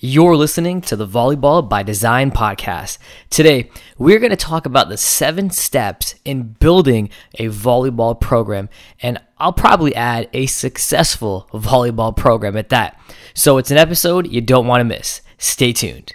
You're listening to the Volleyball by Design podcast. Today, we're going to talk about the seven steps in building a volleyball program, and I'll probably add a successful volleyball program at that. So, it's an episode you don't want to miss. Stay tuned.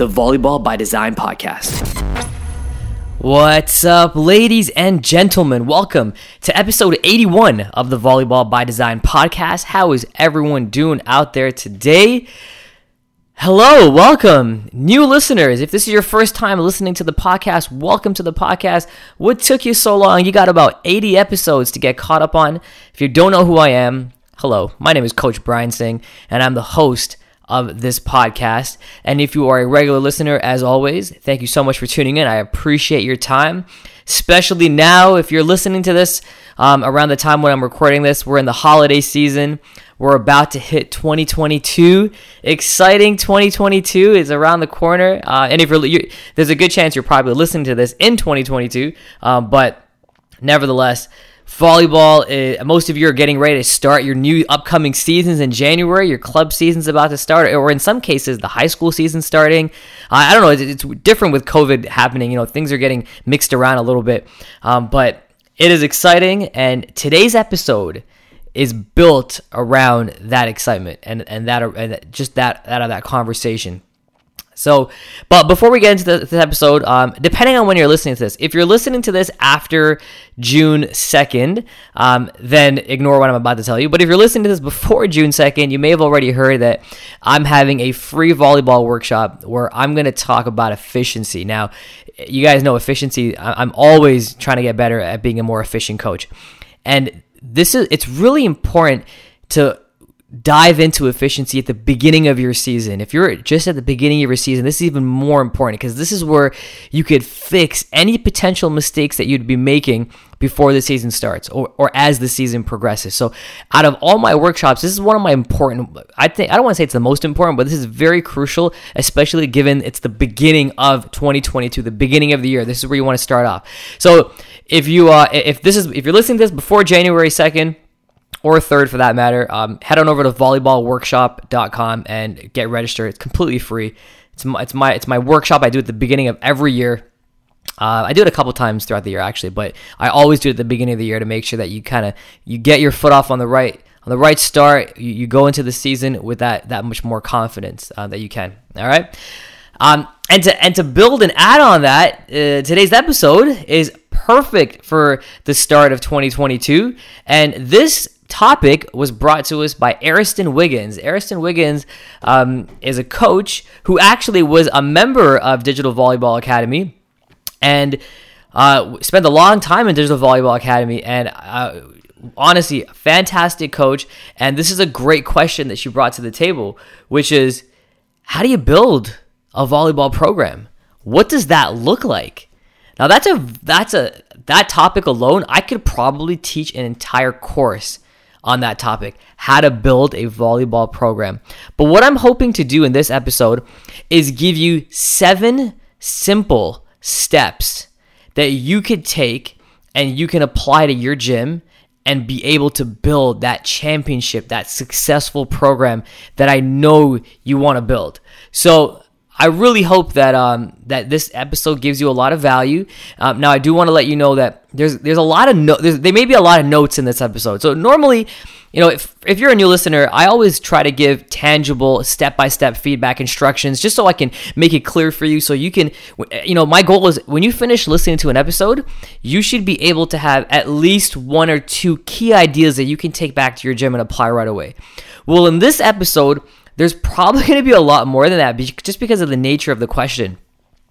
the Volleyball by Design podcast. What's up, ladies and gentlemen? Welcome to episode 81 of the Volleyball by Design podcast. How is everyone doing out there today? Hello, welcome, new listeners. If this is your first time listening to the podcast, welcome to the podcast. What took you so long? You got about 80 episodes to get caught up on. If you don't know who I am, hello, my name is Coach Brian Singh, and I'm the host of this podcast. And if you are a regular listener, as always, thank you so much for tuning in. I appreciate your time, especially now if you're listening to this um, around the time when I'm recording this. We're in the holiday season. We're about to hit 2022. Exciting 2022 is around the corner. Uh, and if you're, you, there's a good chance you're probably listening to this in 2022. Um, but nevertheless, volleyball uh, most of you are getting ready to start your new upcoming seasons in january. Your club season's about to start or in some cases the high school season starting. Uh, i don't know it's, it's, different with covid happening you know things are getting mixed around a little bit. Um, but it is exciting and today's episode is built around that excitement and, and that and just that that that conversation so, but before we get into this episode, um, depending on when you're listening to this, if you're listening to this after June 2nd, um, then ignore what I'm about to tell you. But if you're listening to this before June 2nd, you may have already heard that I'm having a free volleyball workshop where I'm going to talk about efficiency. Now, you guys know efficiency, I'm always trying to get better at being a more efficient coach. And this is, it's really important to dive into efficiency at the beginning of your season. If you're just at the beginning of your season, this is even more important because this is where you could fix any potential mistakes that you'd be making before the season starts or, or as the season progresses. So out of all my workshops, this is one of my important I think I don't want to say it's the most important, but this is very crucial, especially given it's the beginning of 2022, the beginning of the year. This is where you want to start off. So if you uh if this is if you're listening to this before January 2nd, or third for that matter, um, head on over to volleyballworkshop.com and get registered. It's completely free. It's my, it's my it's my workshop. I do at the beginning of every year. Uh, I do it a couple times throughout the year actually, but I always do it at the beginning of the year to make sure that you kind of you get your foot off on the right on the right start. You, you go into the season with that that much more confidence uh, that you can. All right. Um, and to and to build and add on that, uh, today's episode is perfect for the start of 2022, and this topic was brought to us by Ariston Wiggins. Ariston Wiggins um, is a coach who actually was a member of Digital Volleyball Academy and uh, spent a long time in Digital Volleyball Academy. And uh, honestly, fantastic coach. And this is a great question that she brought to the table, which is how do you build a volleyball program? What does that look like? Now that's a that's a that topic alone, I could probably teach an entire course on that topic how to build a volleyball program. But what I'm hoping to do in this episode is give you seven simple steps that you could take and you can apply to your gym and be able to build that championship, that successful program that I know you want to build. So, I really hope that um, that this episode gives you a lot of value. Um, now, I do want to let you know that there's there's a lot of no- there may be a lot of notes in this episode. So normally, you know, if if you're a new listener, I always try to give tangible, step by step feedback instructions, just so I can make it clear for you. So you can, you know, my goal is when you finish listening to an episode, you should be able to have at least one or two key ideas that you can take back to your gym and apply right away. Well, in this episode there's probably going to be a lot more than that just because of the nature of the question.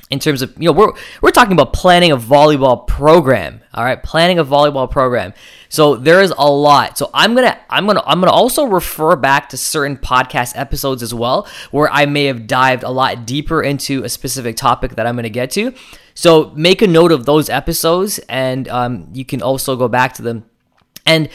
in terms of you know we're we're talking about planning a volleyball program all right? Planning a volleyball program. So there is a lot. So i'm gonna i'm gonna i'm gonna also refer back to certain podcast episodes as well where i may have dived a lot deeper into a specific topic that i'm gonna get to. So make a note of those episodes and um, you can also go back to them. And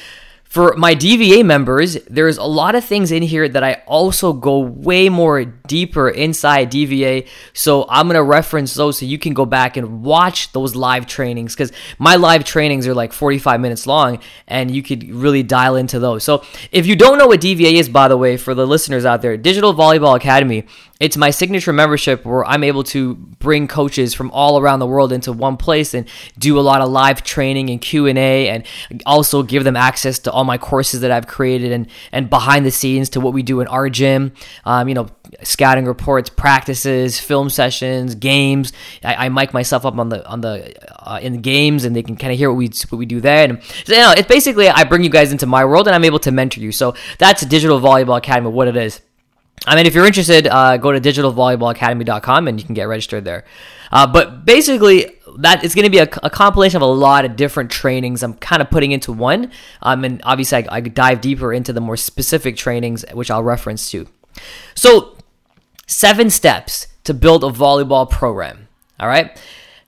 for my DVA members, there's a lot of things in here that I also go way more deeper inside DVA. So I'm going to reference those so you can go back and watch those live trainings because my live trainings are like 45 minutes long and you could really dial into those. So if you don't know what DVA is, by the way, for the listeners out there, Digital Volleyball Academy it's my signature membership where I'm able to bring coaches from all around the world into one place and do a lot of live training and Q&A and also give them access to all my courses that I've created and and behind the scenes to what we do in our gym. Um, you know, scouting reports, practices, film sessions, games. I, I mic myself up on the on the uh, in the games, and they can kind of hear what we what we do there. And so, you know, it's basically I bring you guys into my world, and I'm able to mentor you. So that's Digital Volleyball Academy. What it is. I mean, if you're interested, uh, go to digitalvolleyballacademy.com and you can get registered there. Uh, but basically, that it's going to be a, a, compilation of a lot of different trainings I'm kind of putting into one. Um, and obviously, I, I dive deeper into the more specific trainings, which I'll reference to. So, seven steps to build a volleyball program. All right.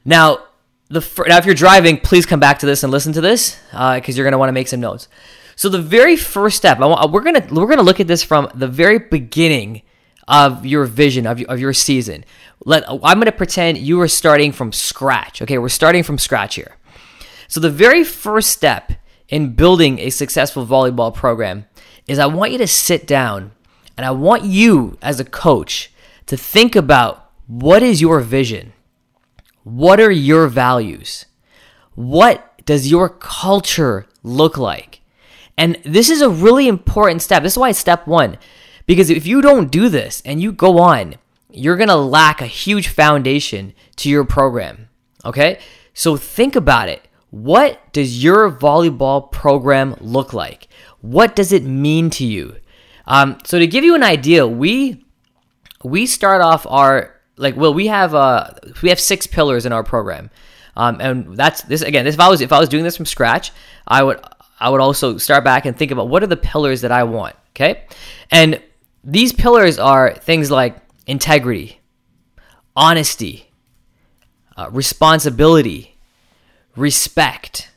Now, the now if you're driving, please come back to this and listen to this because uh, you're going to want to make some notes. So the very first step, want, we're gonna we're gonna look at this from the very beginning of your vision of your, of your season. Let I'm gonna pretend you are starting from scratch. Okay, we're starting from scratch here. So the very first step in building a successful volleyball program is I want you to sit down and I want you as a coach to think about what is your vision? What are your values? What does your culture look like? And this is a really important step. This is why it's step one. Because if you don't do this and you go on, you're going to lack a huge foundation to your program. Okay? So think about it. What does your volleyball program look like? What does it mean to you? Um, so to give you an idea, we we start off our like well we have uh we have six pillars in our program, um, and that's this again. This if I was if I was doing this from scratch, I would I would also start back and think about what are the pillars that I want, okay? And these pillars are things like integrity, honesty, uh, responsibility, respect,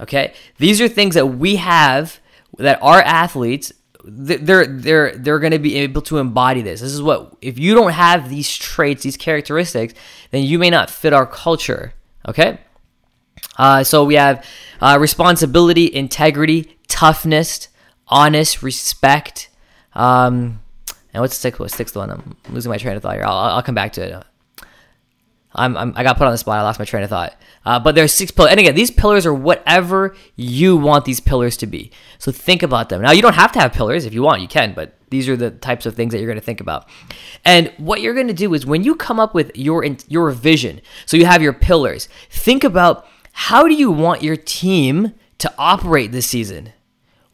okay? These are things that we have that our athletes they're they're they're going to be able to embody this. This is what if you don't have these traits, these characteristics, then you may not fit our culture, okay? Uh, so we have uh, responsibility, integrity, toughness, honest, respect. Um, and what's the sixth, what's sixth one? I'm losing my train of thought here. I'll, I'll come back to it. I'm, I'm, i got put on the spot. I lost my train of thought. Uh, but there's six pillars. And again, these pillars are whatever you want these pillars to be. So think about them. Now, you don't have to have pillars if you want. You can, but these are the types of things that you're going to think about. And what you're going to do is when you come up with your your vision, so you have your pillars, think about how do you want your team to operate this season?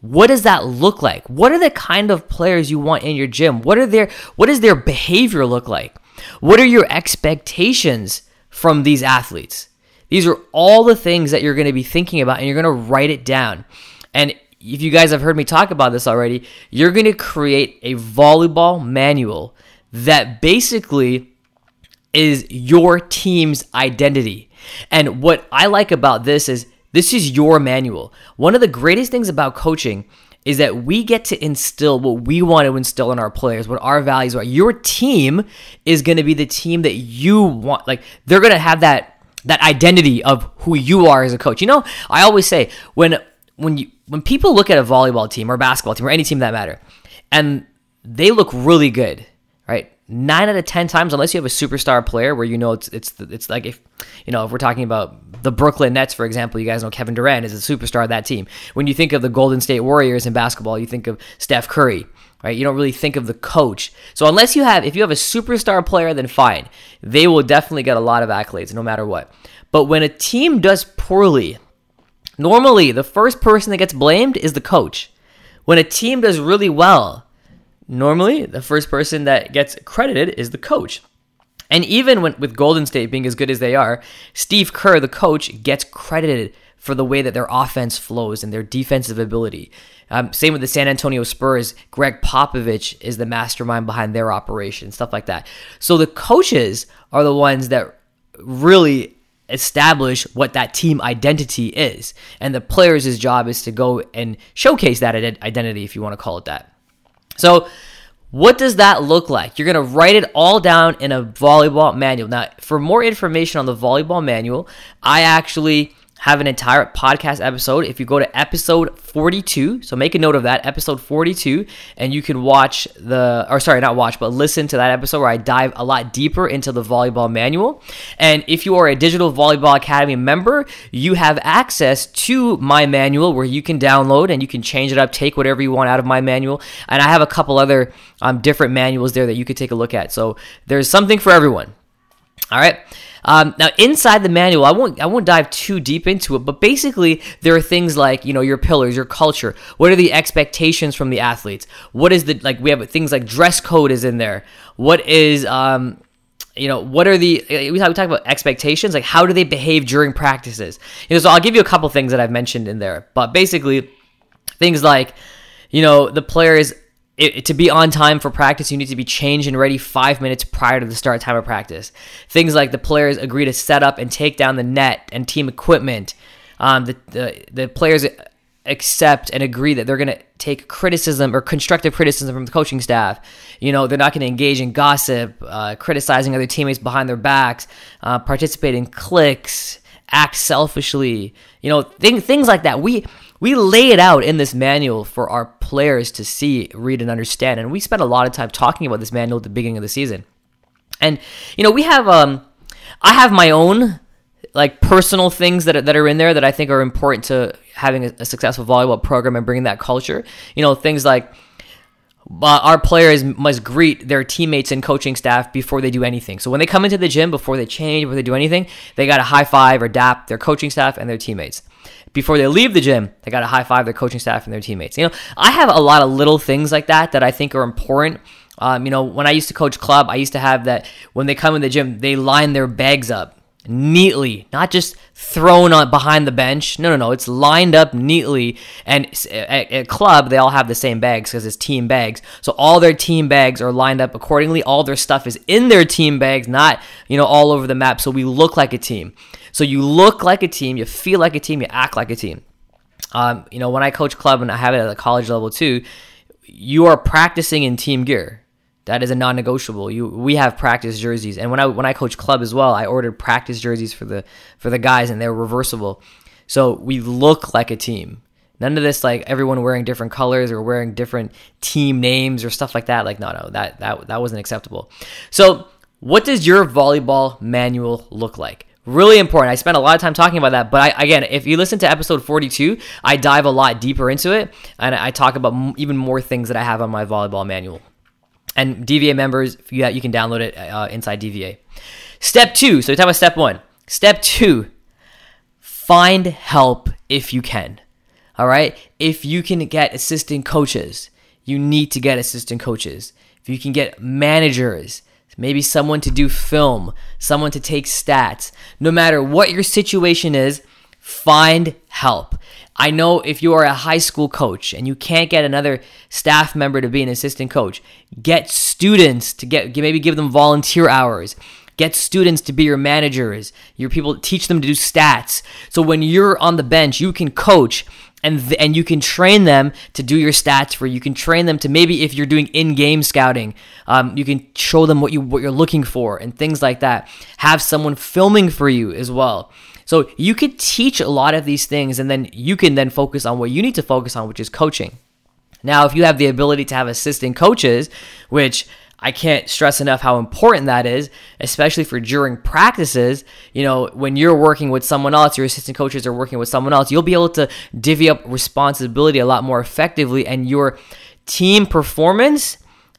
What does that look like? What are the kind of players you want in your gym? What are their what does their behavior look like? What are your expectations from these athletes? These are all the things that you're going to be thinking about and you're going to write it down. And if you guys have heard me talk about this already, you're going to create a volleyball manual that basically is your team's identity. And what I like about this is this is your manual. One of the greatest things about coaching is that we get to instill what we want to instill in our players, what our values are. Your team is going to be the team that you want. Like they're going to have that that identity of who you are as a coach. You know, I always say when when you when people look at a volleyball team or basketball team or any team that matter, and they look really good, right? Nine out of ten times, unless you have a superstar player where you know it's it's it's like if you know if we're talking about the Brooklyn Nets, for example, you guys know Kevin Durant is a superstar of that team. When you think of the Golden State Warriors in basketball, you think of Steph Curry, right? You don't really think of the coach. So unless you have if you have a superstar player, then fine, they will definitely get a lot of accolades no matter what. But when a team does poorly, normally the first person that gets blamed is the coach. When a team does really well, normally the first person that gets credited is the coach. And even when, with Golden State being as good as they are, Steve Kerr, the coach, gets credited for the way that their offense flows and their defensive ability. Um, same with the San Antonio Spurs. Gregg Popovich is the mastermind behind their operation, stuff like that. So the coaches are the ones that really establish what that team identity is. And the players' job is to go and showcase that identity, if you want to call it that. So, what does that look like? You're going to write it all down in a volleyball manual. Now, for more information on the volleyball manual, I actually have an entire podcast episode. If you go to episode 42, so make a note of that, episode 42, and you can watch the, or sorry, not watch, but listen to that episode where I dive a lot deeper into the volleyball manual. And if you are a Digital Volleyball Academy member, you have access to my manual where you can download and you can change it up, take whatever you want out of my manual. And I have a couple other um, different manuals there that you could take a look at. So there's something for everyone. All right. Um, now, inside the manual, I won't I won't dive too deep into it, but basically there are things like you know your pillars, your culture. What are the expectations from the athletes? What is the like? We have things like dress code is in there. What is um, you know what are the we talk, we talk about expectations like how do they behave during practices you know so i'll give you a couple things that i've mentioned in there but basically things like you know the players it, to be on time for practice, you need to be changed and ready five minutes prior to the start time of practice. Things like the players agree to set up and take down the net and team equipment. Um, the, the, the players accept and agree that they're going to take criticism or constructive criticism from the coaching staff. You know, they're not going to engage in gossip, uh, criticizing other teammates behind their backs, uh, participate in cliques, act selfishly. You know, things things like that. We we lay it out in this manual for our players to see, read, and understand. And we spent a lot of time talking about this manual at the beginning of the season. And you know, we have um, I have my own like personal things that are, that are in there that I think are important to having a, a successful volleyball program and bringing that culture. You know, things like uh, our players must greet their teammates and coaching staff before they do anything. So when they come into the gym, before they change, before they do anything, they got to high five or dap their coaching staff and their teammates before they leave the gym, they got to high five their coaching staff and their teammates. You know, I have a lot of little things like that that I think are important. Um, you know, when I used to coach club, I used to have that when they come in the gym, they line their bags up neatly, not just thrown on behind the bench. No, no, no. It's lined up neatly. And at, at club, they all have the same bags because it's team bags. So all their team bags are lined up accordingly. All their stuff is in their team bags, not you know all over the map. So we look like a team. So you look like a team, you feel like a team, you act like a team. Um, you know, when I coach club and I have it at the college level too, you are practicing in team gear. That is a non-negotiable. You we have practice jerseys, and when I when I coach club as well, I ordered practice jerseys for the for the guys, and they're reversible. So we look like a team. None of this like everyone wearing different colors or wearing different team names or stuff like that. Like no, no, that that that wasn't acceptable. So what does your volleyball manual look like? Really important. I spent a lot of time talking about that, but I, again, if you listen to episode 42, I dive a lot deeper into it and I talk about m- even more things that I have on my volleyball manual. And DVA members, yeah, you can download it uh, inside DVA. Step two. So we talk about step one. Step two, find help if you can. All right. If you can get assistant coaches, you need to get assistant coaches. If you can get managers, maybe someone to do film, someone to take stats. No matter what your situation is, find help. I know if you are a high school coach and you can't get another staff member to be an assistant coach, get students to get maybe give them volunteer hours. Get students to be your managers, your people, teach them to do stats. So when you're on the bench, you can coach and th- and you can train them to do your stats for you. Can train them to maybe if you're doing in-game scouting, um, you can show them what you what you're looking for and things like that. Have someone filming for you as well. So you could teach a lot of these things, and then you can then focus on what you need to focus on, which is coaching. Now, if you have the ability to have assistant coaches, which I can't stress enough how important that is, especially for during practices. You know, when you're working with someone else, your assistant coaches are working with someone else, you'll be able to divvy up responsibility a lot more effectively, and your team performance,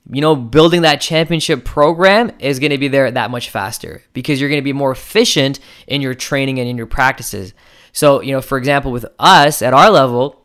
you know, building that championship program is going to be there that much faster because you're going to be more efficient in your training and in your practices. So, you know, for example, with us at our level,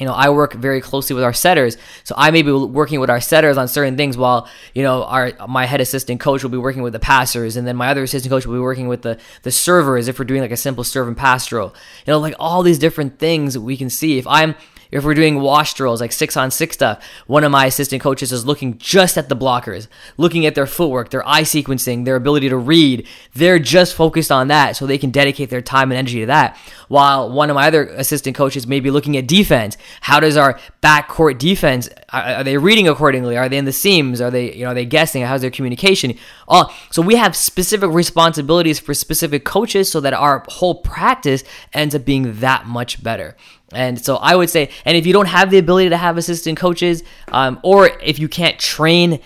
you know, I work very closely with our setters, so I may be working with our setters on certain things, while you know, our my head assistant coach will be working with the passers, and then my other assistant coach will be working with the the servers if we're doing like a simple serve and pass drill. You know, like all these different things we can see. If I'm if we're doing wash drills, like six on six stuff, one of my assistant coaches is looking just at the blockers, looking at their footwork, their eye sequencing, their ability to read. They're just focused on that so they can dedicate their time and energy to that. While one of my other assistant coaches may be looking at defense. How does our backcourt defense, are, they reading accordingly? Are they in the seams? Are they, you know, are they guessing? How's their communication? Oh, so we have specific responsibilities for specific coaches so that our whole practice ends up being that much better. And so I would say, and if you don't have the ability to have assistant coaches, um, or if you can't train,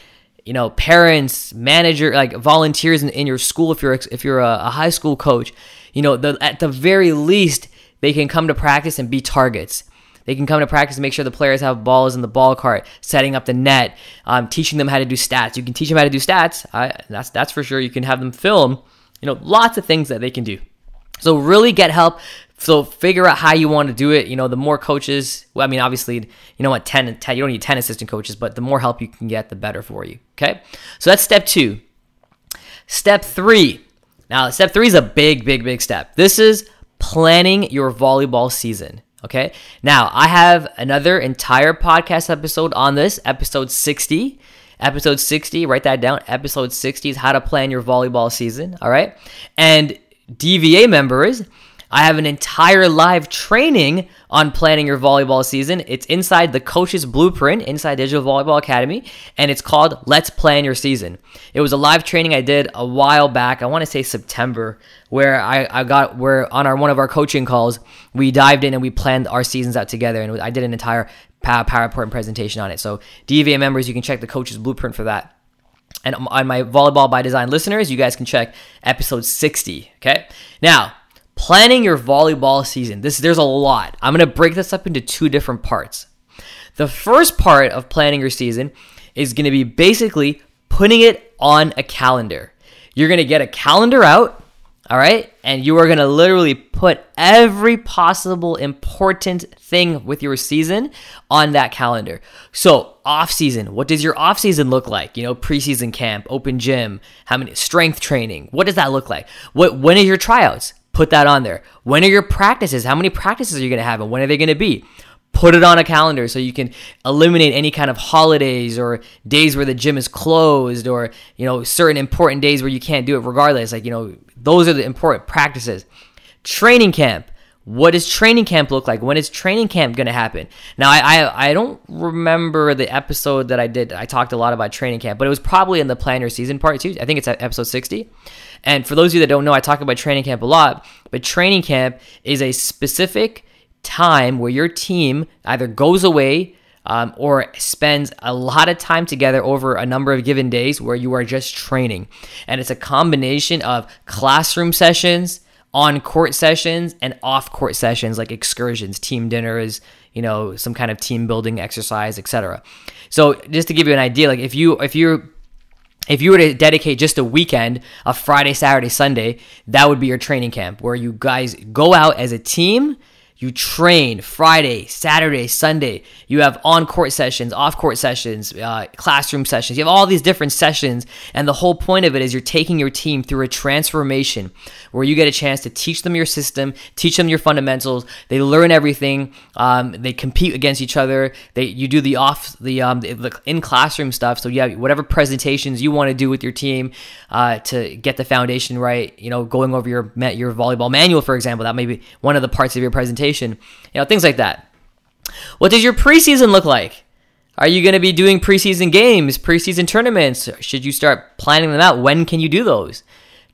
you know, parents, manager, like volunteers in, in your school, if you're if you're a, a high school coach, you know, the, at the very least, they can come to practice and be targets. They can come to practice and make sure the players have balls in the ball cart, setting up the net, um, teaching them how to do stats. You can teach them how to do stats. I, that's that's for sure. You can have them film. You know, lots of things that they can do. So really get help so figure out how you want to do it. You know, the more coaches, well, I mean, obviously, you know what, 10, 10, you don't need 10 assistant coaches, but the more help you can get, the better for you. Okay. So that's step two. Step three. Now, step three is a big, big, big step. This is planning your volleyball season. Okay. Now, I have another entire podcast episode on this, episode 60. Episode 60, write that down. Episode 60 is how to plan your volleyball season. All right. And DVA members, I have an entire live training on planning your volleyball season. It's inside the Coach's Blueprint, inside Digital Volleyball Academy, and it's called Let's Plan Your Season. It was a live training I did a while back. I want to say September, where I, I got where on our one of our coaching calls we dived in and we planned our seasons out together, and I did an entire PowerPoint presentation on it. So DVA members, you can check the Coach's Blueprint for that. And on my Volleyball by Design listeners, you guys can check episode 60. Okay. Now, planning your volleyball season. This there's a lot. I'm going to break this up into two different parts. The first part of planning your season is going to be basically putting it on a calendar. You're going to get a calendar out, all right? And you are going to literally put every possible important thing with your season on that calendar. So, off season, what does your off season look like? You know, preseason camp, open gym, how many strength training? What does that look like? What when are your tryouts? Put that on there. When are your practices? How many practices are you going to have and when are they going to be? Put it on a calendar so you can eliminate any kind of holidays or days where the gym is closed or, you know, certain important days where you can't do it regardless. Like, you know, those are the important practices. Training camp. What does training camp look like? When is training camp going to happen? Now, I, I, I don't remember the episode that I did. I talked a lot about training camp, but it was probably in the planner season part too. I think it's episode 60. And for those of you that don't know, I talk about training camp a lot, but training camp is a specific time where your team either goes away um, or spends a lot of time together over a number of given days where you are just training. And it's a combination of classroom sessions, on court sessions, and off court sessions like excursions, team dinners, you know, some kind of team building exercise, etc. So just to give you an idea, like if you if you're if you were to dedicate just a weekend, a Friday, Saturday, Sunday, that would be your training camp where you guys go out as a team you train Friday, Saturday, Sunday. You have on court sessions, off court sessions, uh, classroom sessions. You have all these different sessions. And the whole point of it is you're taking your team through a transformation where you get a chance to teach them your system, teach them your fundamentals. They learn everything. Um, they compete against each other. They You do the off, the, um, the in classroom stuff. So, yeah, whatever presentations you want to do with your team uh, to get the foundation right, you know, going over your, your volleyball manual, for example, that may be one of the parts of your presentation you know, things like that. What does your preseason look like? Are you going to be doing preseason games, preseason tournaments? Should you start planning them out? When can you do those?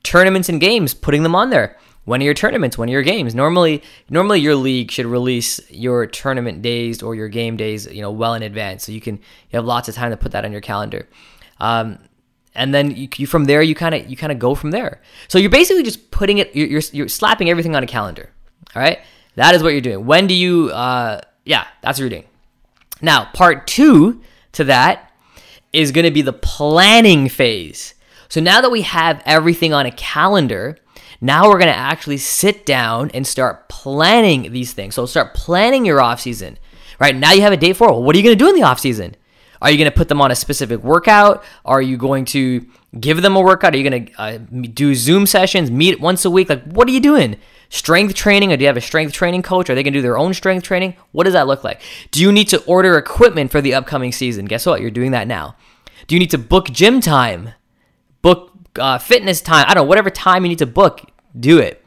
Tournaments and games, putting them on there. When are your tournaments? When are your games? Normally, normally your league should release your tournament days or your game days, you know, well in advance, so you can you have lots of time to put that on your calendar. Um, and then you, you from there you kind of you kind of go from there. So you're basically just putting it you're, you're, you're slapping everything on a calendar. All right. That is what you're doing. When do you, uh, yeah, that's what you're doing. Now, part two to that is going to be the planning phase. So now that we have everything on a calendar, now we're going to actually sit down and start planning these things. So start planning your off season right? Now you have a date for it. What are you going to do in the off season? Are you going to put them on a specific workout? Are you going to give them a workout? Are you going to uh, do Zoom sessions, meet once a week? Like, what are you doing? Strength training, or do you have a strength training coach? Are they going to do their own strength training? What does that look like? Do you need to order equipment for the upcoming season? Guess what? You're doing that now. Do you need to book gym time? Book uh, fitness time? I don't know, whatever time you need to book, do it.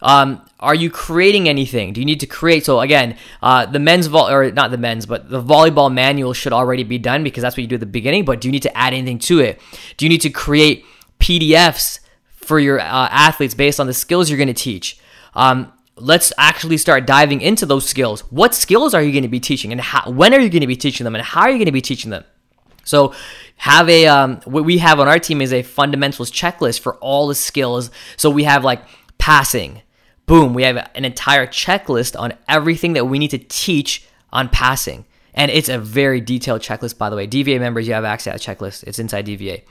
Um, are you creating anything? Do you need to create? So again, uh, the men's vol or not the men's, but the volleyball manual should already be done because that's what you do at the beginning. But do you need to add anything to it? Do you need to create PDFs for your uh, athletes based on the skills you're going to teach? Um, let's actually start diving into those skills. What skills are you going to be teaching, and how, when are you going to be teaching them, and how are you going to be teaching them? So have a um, what we have on our team is a fundamentals checklist for all the skills. So we have like passing, boom, we have an entire checklist on everything that we need to teach on passing. And it's a very detailed checklist, by the way. DVA members, you have access to that checklist. It's inside DVA.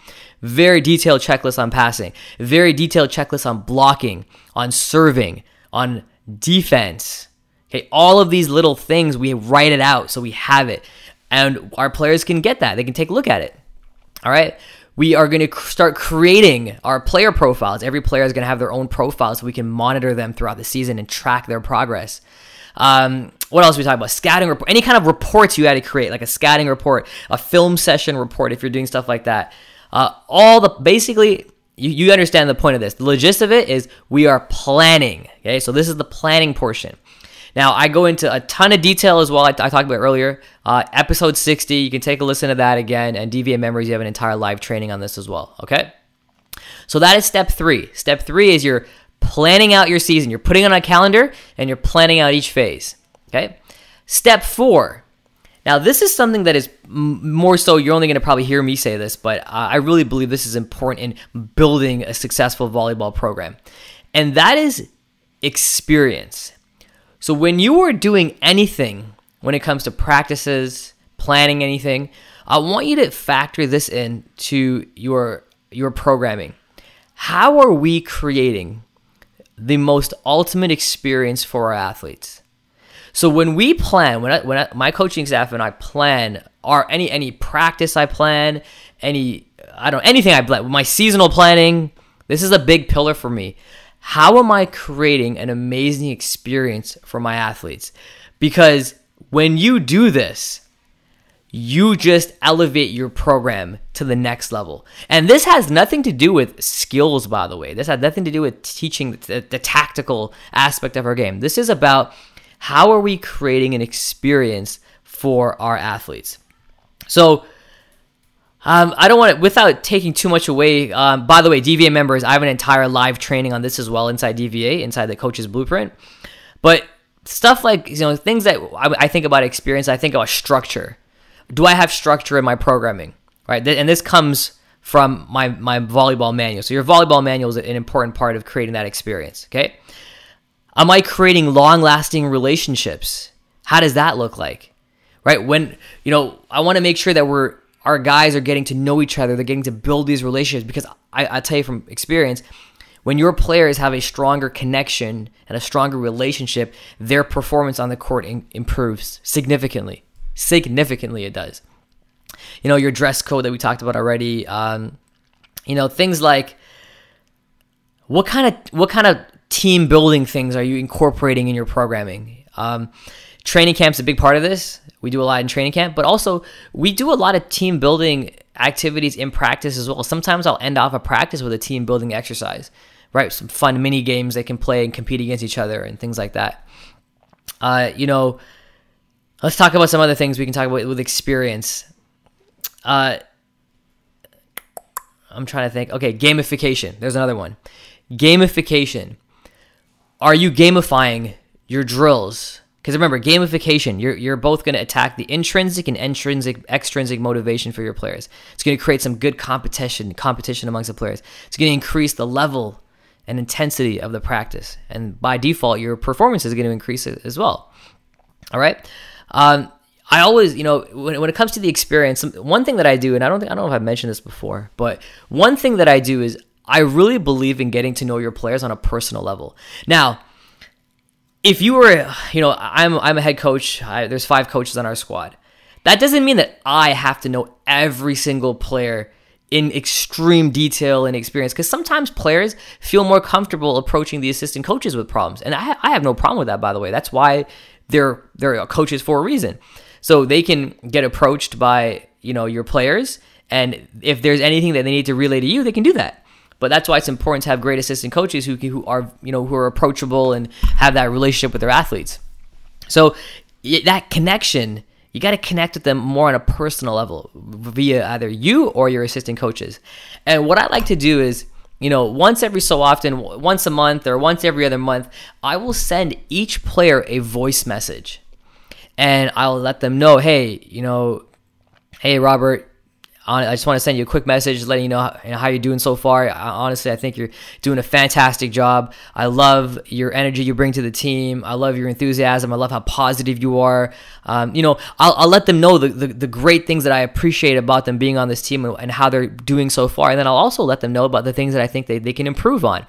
Very detailed checklist on passing. Very detailed checklist on blocking, on serving, on defense. Okay, all of these little things, we write it out so we have it. And our players can get that. They can take a look at it. All right we are going to start creating our player profiles. Every player is going to have their own profile so we can monitor them throughout the season and track their progress. Um, what else we talking about? Scouting report, any kind of reports you had to create, like a scouting report, a film session report, if you're doing stuff like that. Uh, all the basically, you, you understand the point of this. The gist of it is we are planning. Okay, so this is the planning portion. Now, I go into a ton of detail as well. I, I talked about earlier. Uh, episode 60, you can take a listen to that again. And DVA Memories, you have an entire live training on this as well. Okay? So that is step three. Step three is you're planning out your season. You're putting on a calendar and you're planning out each phase. Okay? Step four. Now, this is something that is more so, you're only going to probably hear me say this, but uh, I really believe this is important in building a successful volleyball program. And that is experience. So when you are doing anything when it comes to practices, planning anything, I want you to factor this in to your your programming. How are we creating the most ultimate experience for our athletes? So when we plan, when I, when I, my coaching staff and I plan, are any any practice I plan, any I don't anything I plan, my seasonal planning. This is a big pillar for me how am I creating an amazing experience for my athletes? Because when you do this, you just elevate your program to the next level. And this has nothing to do with skills, by the way. This has nothing to do with teaching the, the, tactical aspect of our game. This is about how are we creating an experience for our athletes. So, um, I don't want to, without taking too much away. Um, by the way, DVA members, I have an entire live training on this as well inside DVA, inside the coach's blueprint. But stuff like, you know, things that I, I think about experience, I think about structure. Do I have structure in my programming? Right. And this comes from my, my volleyball manual. So your volleyball manual is an important part of creating that experience. Okay. Am I creating long lasting relationships? How does that look like? Right. When, you know, I want to make sure that we're, our guys are getting to know each other. They're getting to build these relationships because I, I tell you from experience, when your players have a stronger connection and a stronger relationship, their performance on the court in, improves significantly. Significantly, it does. You know, your dress code that we talked about already. Um, you know, things like what kind of what kind of team building things are you incorporating in your programming? Um, training camp's a big part of this. We do a lot in training camp, but also we do a lot of team building activities in practice as well. Sometimes I'll end off a practice with a team building exercise, right? Some fun mini games they can play and compete against each other and things like that. Uh, you know, let's talk about some other things we can talk about with experience. Uh, I'm trying to think. Okay, gamification. There's another one. Gamification. Are you gamifying your drills? Because remember, gamification, you're, you're both going to attack the intrinsic and intrinsic, extrinsic motivation for your players. It's going to create some good competition, competition amongst the players. It's going to increase the level and intensity of the practice. And by default, your performance is going to increase as well. All right. Um, I always, you know, when, when it comes to the experience, one thing that I do, and I don't think, I don't know if I've mentioned this before, but one thing that I do is I really believe in getting to know your players on a personal level. Now, if you were, you know, I'm I'm a head coach. I, there's five coaches on our squad. That doesn't mean that I have to know every single player in extreme detail and experience because sometimes players feel more comfortable approaching the assistant coaches with problems and I, I have no problem with that by the way that's why they're they're coaches for a reason so they can get approached by you know your players and if there's anything that they need to relay to you they can do that but that's why it's important to have great assistant coaches who, who are you know who are approachable and have that relationship with their athletes so that connection you got to connect with them more on a personal level via either you or your assistant coaches. And what I like to do is, you know, once every so often, once a month or once every other month, I will send each player a voice message. And I'll let them know, hey, you know, hey, Robert, I just want to send you a quick message letting you know how, you're doing so far. honestly, I think you're doing a fantastic job. I love your energy you bring to the team. I love your enthusiasm. I love how positive you are. Um, you know, I'll, I'll, let them know the, the, the, great things that I appreciate about them being on this team and, and how they're doing so far. And then I'll also let them know about the things that I think they, they can improve on.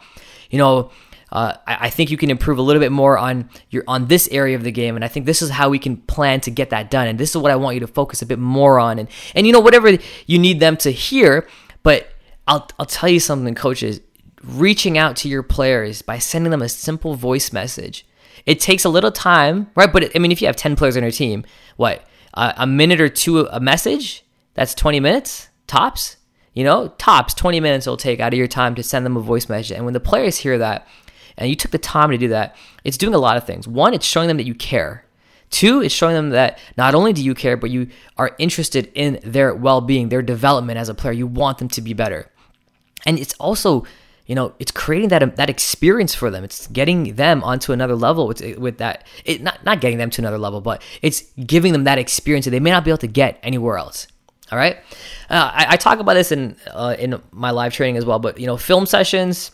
You know, uh, I, I, think you can improve a little bit more on your on this area of the game, and I think this is how we can plan to get that done. And this is what I want you to focus a bit more on. And and you know whatever you need them to hear, but I'll I'll tell you something, coaches. Reaching out to your players by sending them a simple voice message. It takes a little time, right? But I mean, if you have ten players on your team, what a minute or two a message? That's twenty minutes tops. You know, tops 20 minutes it'll take out of your time to send them a voice message. And when the players hear that, and you took the time to do that, it's doing a lot of things. One, it's showing them that you care. Two, it's showing them that not only do you care, but you are interested in their well being, their development as a player. You want them to be better. And it's also, you know, it's creating that that experience for them. It's getting them onto another level with with that. It not not getting them to another level, but it's giving them that experience that they may not be able to get anywhere else. All right, uh, I, I, talk about this in uh, in my live training as well. But you know, film sessions,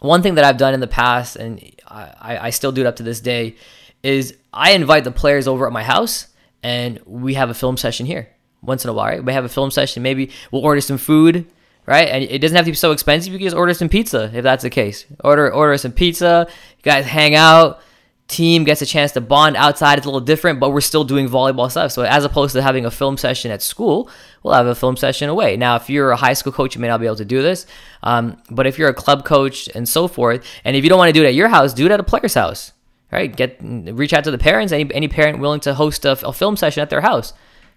one thing that I've done in the past, and I, I still do it up to this day, is I invite the players over at my house and we have a film session here once in a while, right? We have a film session. Maybe we'll order some food, right? And it doesn't have to be so expensive. You can just order some pizza if that's the case. Order order some pizza. You guys hang out team gets a chance to bond outside. It's a little different, but we're still doing volleyball stuff. So as opposed to having a film session at school, we'll have a film session away. Now, if you're a high school coach, you may not be able to do this. Um, but if you're a club coach and so forth, and if you don't want to do it at your house, do it at a player's house. Right? Get reach out to the parents. Any any parent willing to host a, a film session at their house,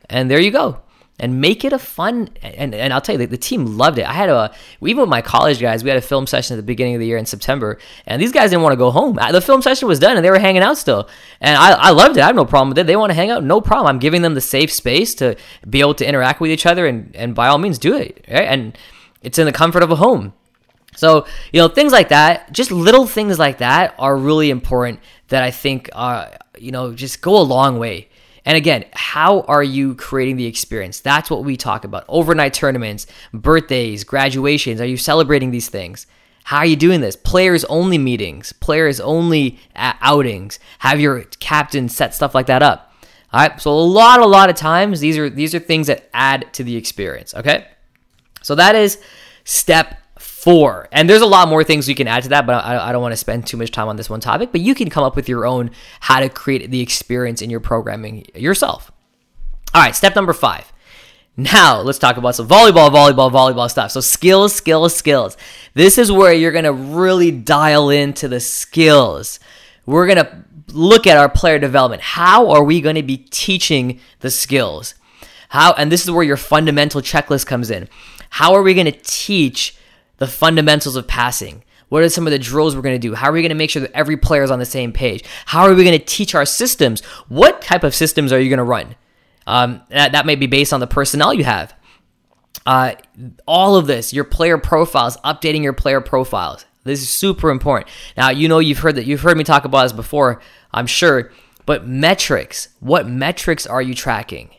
and there you go and make it a fun and, and I'll tell you the, the, team loved it. I had a even with my college guys, we had a film session at the beginning of the year in September, and these guys didn't want to go home. Uh, the film session was done and they were hanging out still. And I, I loved it. I have no problem with it. They want to hang out, no problem. I'm giving them the safe space to be able to interact with each other and, and by all means do it. Right? And it's in the comfort of a home. So, you know, things like that, just little things like that are really important that I think are, you know, just go a long way and again, how are you creating the experience? That's what we talk about. Overnight tournaments, birthdays, graduations. Are you celebrating these things? How are you doing this? Players only meetings, players only uh, outings. Have your captain set stuff like that up. All right. So a lot, a lot of times these are these are things that add to the experience. Okay. So that is step four. And there's a lot more things you can add to that, but I, I don't want to spend too much time on this one topic. But you can come up with your own how to create the experience in your programming yourself. All right, step number five. Now, let's talk about some volleyball, volleyball, volleyball stuff. So, skills, skills, skills. This is where you're going to really dial into the skills. We're going to look at our player development. How are we going to be teaching the skills? How and this is where your fundamental checklist comes in. How are we going to teach the fundamentals of passing. What are some of the drills we're going to do? How are we going to make sure that every player is on the same page? How are we going to teach our systems? What type of systems are you going to run? Um, that, that may be based on the personnel you have. Uh, all of this, your player profiles, updating your player profiles. This is super important. Now, you know you've heard that you've heard me talk about this before, I'm sure, but metrics. What metrics are you tracking?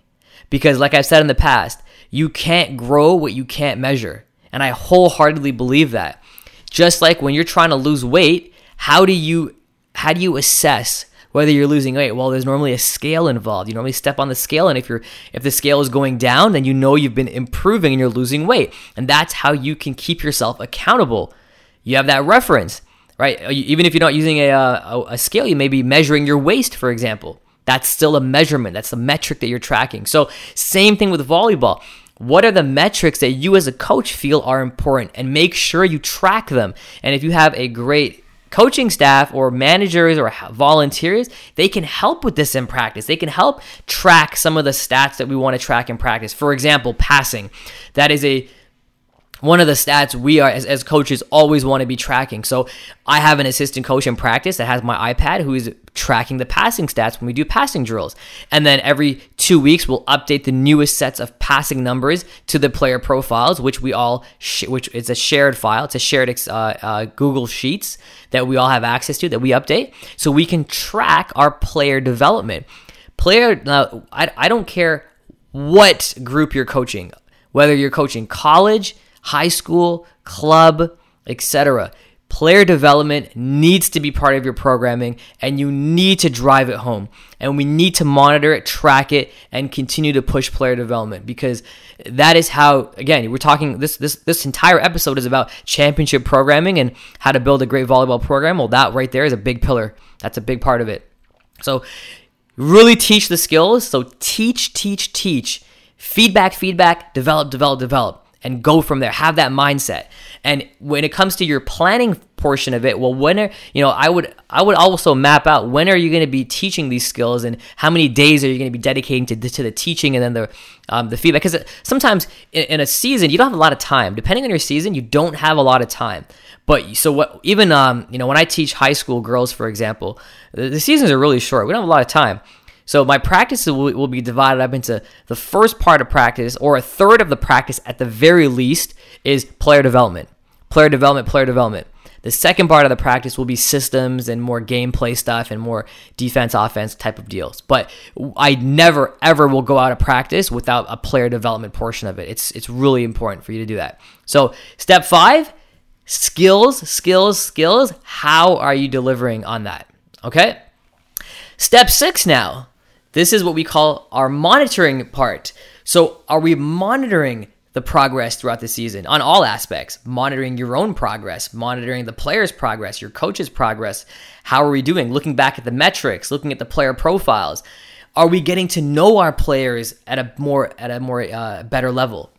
Because like I've said in the past, you can't grow what you can't measure. And I wholeheartedly believe that. Just like when you're trying to lose weight, how do you how do you assess whether you're losing weight? Well, there's normally a scale involved. You normally step on the scale and if you're if the scale is going down, then you know you've been improving and you're losing weight. And that's how you can keep yourself accountable. You have that reference. right? Uh, even if you're not using a, uh, a, a scale, you may be measuring your waist, for example. That's still a measurement. That's the metric that you're tracking. So, same thing with volleyball. What are the metrics that you as a coach feel are important and make sure you track them? And if you have a great coaching staff or managers or volunteers, they can help with this in practice. They can help track some of the stats that we want to track in practice. For example, passing. That is a one of the stats we are as, as coaches always want to be tracking. So I have an assistant coach in practice that has my iPad who is tracking the passing stats when we do passing drills. And then every two weeks we'll update the newest sets of passing numbers to the player profiles, which we all sh- which is a shared file. It's a shared uh, uh, Google Sheets that we all have access to that we update, so we can track our player development. Player, uh, I I don't care what group you're coaching, whether you're coaching college high school, club, etc. Player development needs to be part of your programming and you need to drive it home. And we need to monitor it, track it, and continue to push player development because that is how again, we're talking this this this entire episode is about championship programming and how to build a great volleyball program. Well, that right there is a big pillar. That's a big part of it. So really teach the skills. So teach, teach, teach. Feedback, feedback, develop, develop, develop and go from there. Have that mindset. And when it comes to your planning portion of it, well, when are you know, I would I would also map out when are you going to be teaching these skills and how many days are you going to be dedicating to the, to the teaching and then the um, the feedback. Because sometimes in, in, a season you don't have a lot of time. Depending on your season, you don't have a lot of time. But so what? Even um, you know, when I teach high school girls, for example, the, the seasons are really short. We don't have a lot of time. So my practices will, will be divided up into the first part of practice, or a third of the practice at the very least, is player development. Player development, player development. The second part of the practice will be systems and more gameplay stuff and more defense offense type of deals. But I never ever will go out of practice without a player development portion of it. It's it's really important for you to do that. So, step 5, skills, skills, skills. How are you delivering on that? Okay? Step 6 now. This is what we call our monitoring part. So, are we monitoring the progress throughout the season on all aspects? Monitoring your own progress, monitoring the player's progress, your coach's progress. How are we doing? Looking back at the metrics, looking at the player profiles. Are we getting to know our players at a more at a more uh, better level?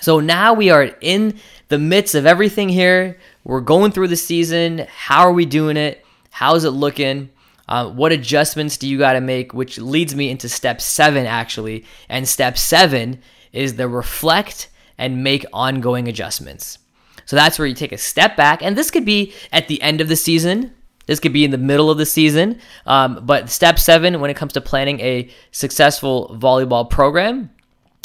So now we are in the midst of everything here. We're going through the season. How are we doing it? How's it looking? Uh, what adjustments do you got to make? Which leads me into step seven, actually. And step seven is the reflect and make ongoing adjustments. So that's where you take a step back. And this could be at the end of the season. This could be in the middle of the season. Um, but step seven, when it comes to planning a successful volleyball program,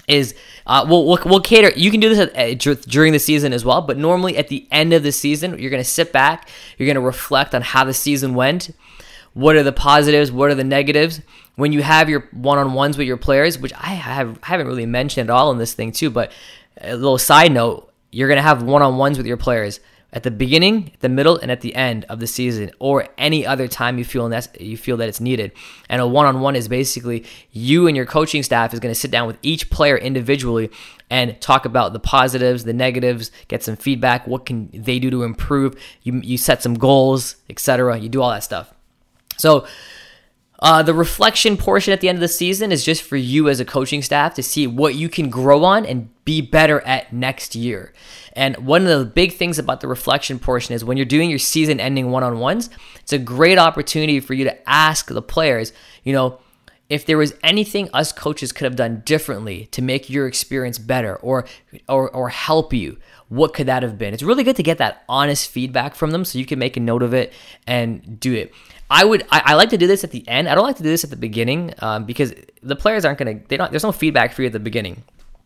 is uh, we'll, we'll, we'll, cater. You can do this at, uh, during the season as well, but normally at the end of the season, you're going to sit back, you're going to reflect on how the season went, what are the positives? What are the negatives? When you have your one-on-ones with your players, which I have I haven't really mentioned at all in this thing too, but a little side note, you're gonna have one-on-ones with your players at the beginning, the middle, and at the end of the season, or any other time you feel that you feel that it's needed. And a one-on-one is basically you and your coaching staff is going to sit down with each player individually and talk about the positives, the negatives, get some feedback. What can they do to improve? You you set some goals, etc. You do all that stuff. So, uh, the reflection portion at the end of the season is just for you as a coaching staff to see what you can grow on and be better at next year. And one of the big things about the reflection portion is when you're doing your season ending one on ones, it's a great opportunity for you to ask the players, you know, if there was anything us coaches could have done differently to make your experience better or or or help you what could that have been it's really good to get that honest feedback from them so you can make a note of it and do it I would I, I, like to do this at the end. I don't like to do this at the beginning um, because the players aren't gonna they don't there's no feedback for you at the beginning.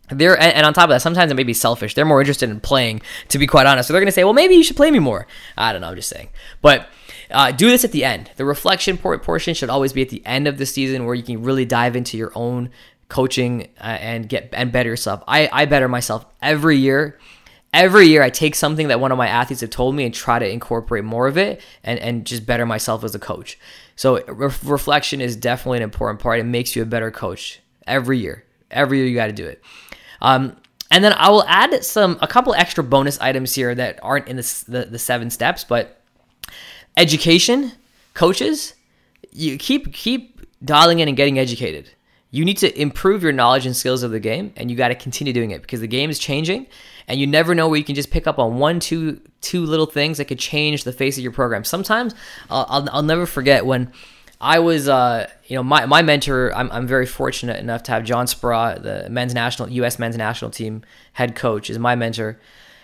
They're and, and, on top of that, sometimes it may be selfish. They're more interested in playing, to be quite honest. So they're gonna say, well, maybe you should play me more. I don't know. I'm just saying, but. Uh, do this at the end. The reflection portion should always be at the end of the season, where you can really dive into your own coaching uh, and get and better yourself. I, I better myself every year every year I take something that one of my athletes have told me and try to incorporate more of it and, and just better myself as a coach. So re- reflection is definitely an important part. It makes you a better coach every year. Every year you got to do it. Um, and then I will add some a couple extra bonus items here that aren't in the, the, the seven steps, but education, coaches, you keep keep dialing in and getting educated. You need to improve your knowledge and skills of the game, and you got to continue doing it because the game is changing, and you never know where you can just pick up on one, two, two little things that could change the face of your program. Sometimes I'll, I'll, I'll never forget when I was, uh, you know, my, my mentor. I'm, I'm very fortunate enough to have John Speraw, the men's national U.S. men's national team head coach, is my mentor,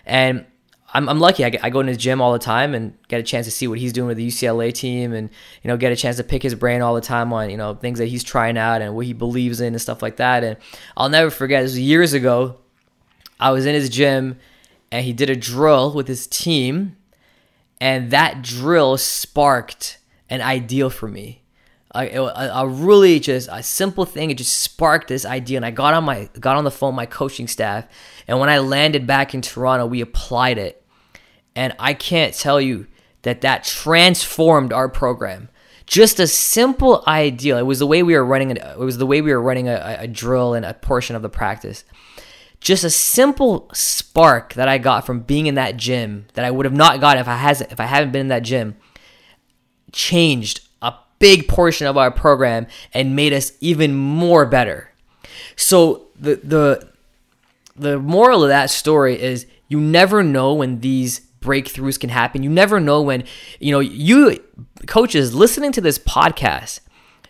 and I'm, I'm lucky. I, get, I go in his gym all the time and get a chance to see what he's doing with the UCLA team, and you know, get a chance to pick his brain all the time on you know things that he's trying out and what he believes in and stuff like that. And I'll never forget. This was years ago. I was in his gym, and he did a drill with his team, and that drill sparked an ideal for me. A, a, a, really just a simple thing. It just sparked this idea, and I got on my got on the phone my coaching staff, and when I landed back in Toronto, we applied it and I can't tell you that that transformed our program. Just a simple idea. It was the way we were running. It was the way we were running a, a drill and a portion of the practice. Just a simple spark that I got from being in that gym that I would have not got if I hasn't if I haven't been in that gym. Changed a big portion of our program and made us even more better. So the the the moral of that story is you never know when these breakthroughs can happen. You never know when, you know, you coaches listening to this podcast,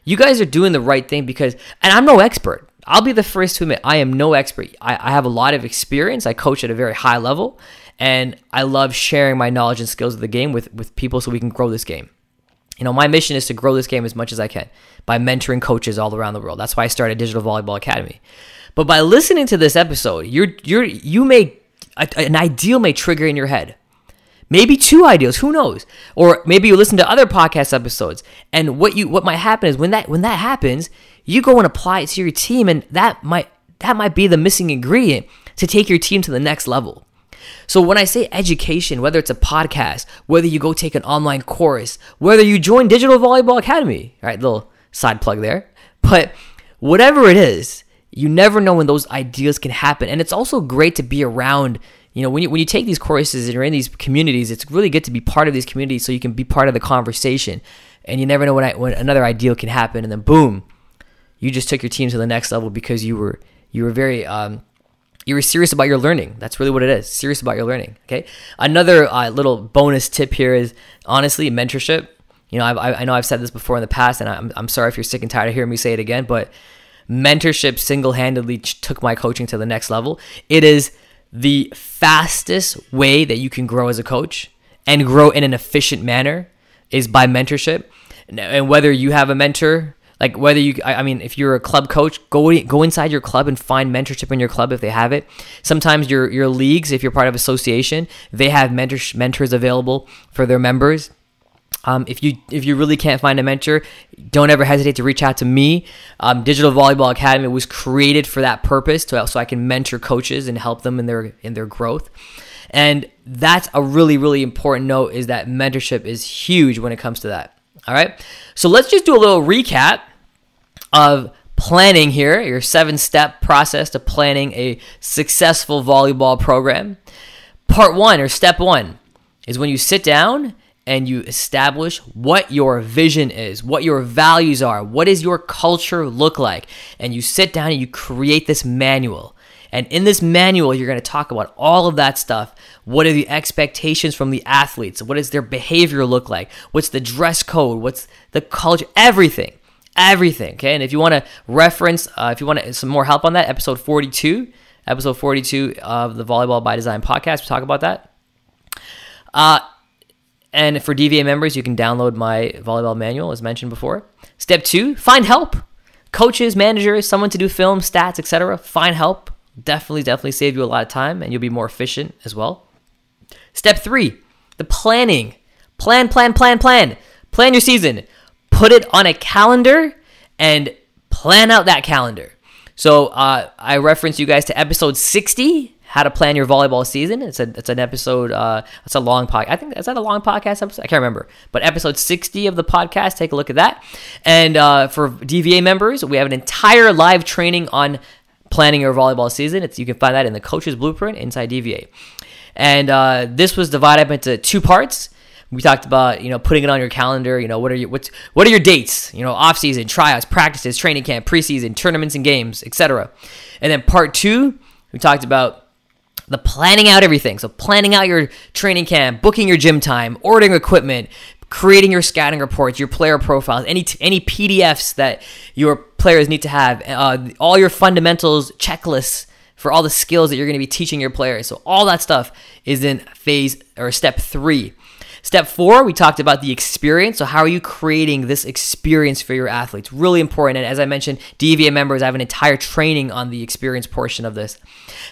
you guys are doing the right thing because, and I'm no expert. I'll be the first to admit I am no expert. I, I have a lot of experience. I coach at a very high level, and I love sharing my knowledge and skills of the game with, with people so we can grow this game. You know, my mission is to grow this game as much as I can by mentoring coaches all around the world. That's why I started Digital Volleyball Academy. But by listening to this episode, you're you're you may an ideal may trigger in your head maybe two ideals who knows or maybe you listen to other podcast episodes and what you what might happen is when that when that happens you go and apply it to your team and that might that might be the missing ingredient to take your team to the next level. So when i say education whether it's a podcast whether you go take an online course whether you join digital volleyball academy right little side plug there but whatever it is you never know when those ideas can happen. And it's also great to be around you know when you when you take these courses and you're in these communities it's really good to be part of these communities so you can be part of the conversation. And you never know when, I, when another ideal can happen and then boom you just took your team to the next level because you were you were very um, you were serious about your learning. That's really what it is serious about your learning okay? Another uh, little bonus tip here is honestly mentorship. You know I've, i know i've said this before in the past and I'm, I'm sorry if you're sick and tired of hearing me say it again but mentorship single-handedly took my coaching to the next level. It is the fastest way that you can grow as a coach and grow in an efficient manner is by mentorship. And whether you have a mentor, like whether you, I mean, if you're a club coach, go go inside your club and find mentorship in your club if they have it. Sometimes your your leagues, if you're part of association, they have mentors mentors available for their members. Um, if you if you really can't find a mentor, don't ever hesitate to reach out to me. Um, Digital Volleyball Academy was created for that purpose, to, so I can mentor coaches and help them in their in their growth. And that's a really really important note is that mentorship is huge when it comes to that. All right, so let's just do a little recap of planning here, your seven step process to planning a successful volleyball program. Part one or step one is when you sit down and you establish what your vision is, what your values are, what does your culture look like, and you sit down and you create this manual. And in this manual, you're going to talk about all of that stuff. What are the expectations from the athletes? What does their behavior look like? What's the dress code? What's the culture? Everything. Everything. Okay. And if you want to reference, uh, if you want some more help on that, episode 42, episode 42 of the Volleyball by Design podcast, we talk about that. Uh, and for DVA members, you can download my volleyball manual, as mentioned before. Step two, find help. Coaches, managers, someone to do film, stats, etc. Find help. Definitely, definitely save you a lot of time and you'll be more efficient as well. Step three, the planning. Plan, plan, plan, plan. Plan your season. Put it on a calendar and plan out that calendar. So uh, I reference you guys to episode 60 how to plan your volleyball season. It's a it's an episode. Uh, it's a long podcast. I think is that a long podcast episode. I can't remember, but episode sixty of the podcast. Take a look at that. And uh, for DVA members, we have an entire live training on planning your volleyball season. It's you can find that in the coach's blueprint inside DVA. And uh, this was divided up into two parts. We talked about you know putting it on your calendar. You know what are your what's what are your dates? You know off season, tryouts, practices, training camp, preseason, tournaments and games, etc. And then part two, we talked about the planning out everything. So planning out your training camp, booking your gym time, ordering equipment, creating your scouting reports, your player profiles, any any PDFs that your players need to have, uh, all your fundamentals checklists for all the skills that you're going to be teaching your players. So all that stuff is in phase or step three. Step four, we talked about the experience. So, how are you creating this experience for your athletes? Really important. And as I mentioned, DVA members, I have an entire training on the experience portion of this.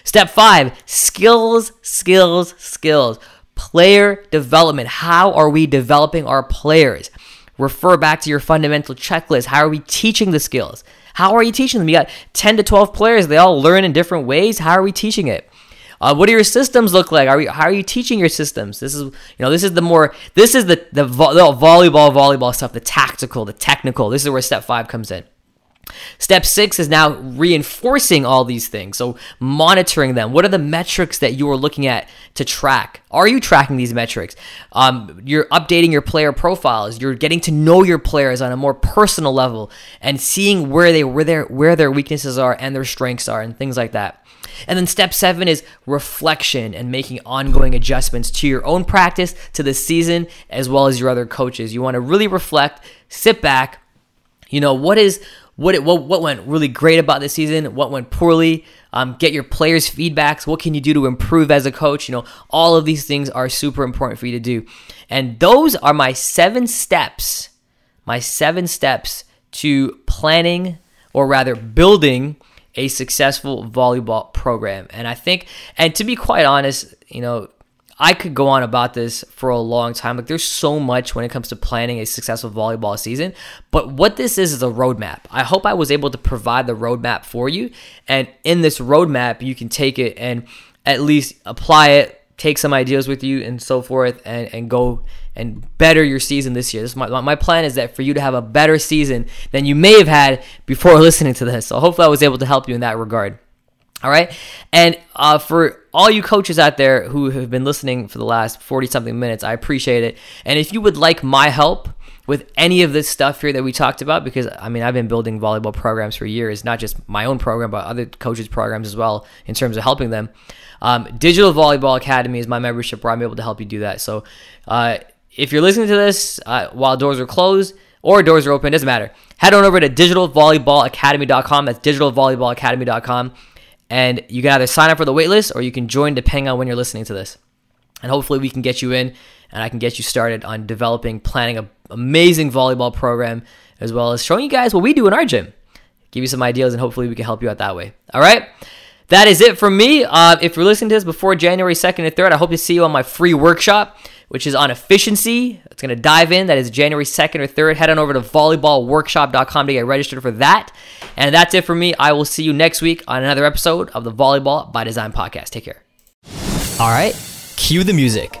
Step five, skills, skills, skills. Player development. How are we developing our players? Refer back to your fundamental checklist. How are we teaching the skills? How are you teaching them? You got 10 to 12 players. They all learn in different ways. How are we teaching it? Uh, what do your systems look like? Are we, how are you teaching your systems? This is you know this is the more this is the the, vo- the volleyball volleyball stuff, the tactical, the technical. This is where step five comes in. Step six is now reinforcing all these things. So, monitoring them. What are the metrics that you are looking at to track? Are you tracking these metrics? Um, you're updating your player profiles. You're getting to know your players on a more personal level and seeing where they where their where their weaknesses are and their strengths are and things like that. And then step seven is reflection and making ongoing adjustments to your own practice, to the season, as well as your other coaches. You want to really reflect, sit back. You know what is what it, what what went really great about this season, what went poorly. Um, get your players' feedbacks. What can you do to improve as a coach? You know, all of these things are super important for you to do, and those are my seven steps. My seven steps to planning, or rather, building a successful volleyball program. And I think, and to be quite honest, you know, I could go on about this for a long time. Like, there's so much when it comes to planning a successful volleyball season. But what this is is a roadmap. I hope I was able to provide the roadmap for you. And in this roadmap, you can take it and at least apply it, take some ideas with you, and so forth, and, and go and better your season this year. This my, my plan is that for you to have a better season than you may have had before listening to this. So hopefully I was able to help you in that regard. All right. And uh, for all you coaches out there who have been listening for the last 40 something minutes, I appreciate it. And if you would like my help with any of this stuff here that we talked about, because I mean, I've been building volleyball programs for years, not just my own program, but other coaches' programs as well in terms of helping them. Um, Digital Volleyball Academy is my membership where I'm able to help you do that. So, uh, if you're listening to this uh, while doors are closed or doors are open, doesn't matter. Head on over to digitalvolleyballacademy.com. That's digitalvolleyballacademy.com. And you can either sign up for the waitlist or you can join depending on when you're listening to this. And hopefully we can get you in and I can get you started on developing, planning an amazing volleyball program, as well as showing you guys what we do in our gym. Give you some ideas and hopefully we can help you out that way. All right? That is it from me. Uh, if you're listening to this before January 2nd and 3rd, I hope to see you on my free workshop which is on efficiency. It's going to dive in. That is January 2nd or 3rd. Head on over to volleyballworkshop.com to get registered for that. And that's it for me. I will see you next week on another episode of the Volleyball by Design podcast. Take care. All right, cue the music.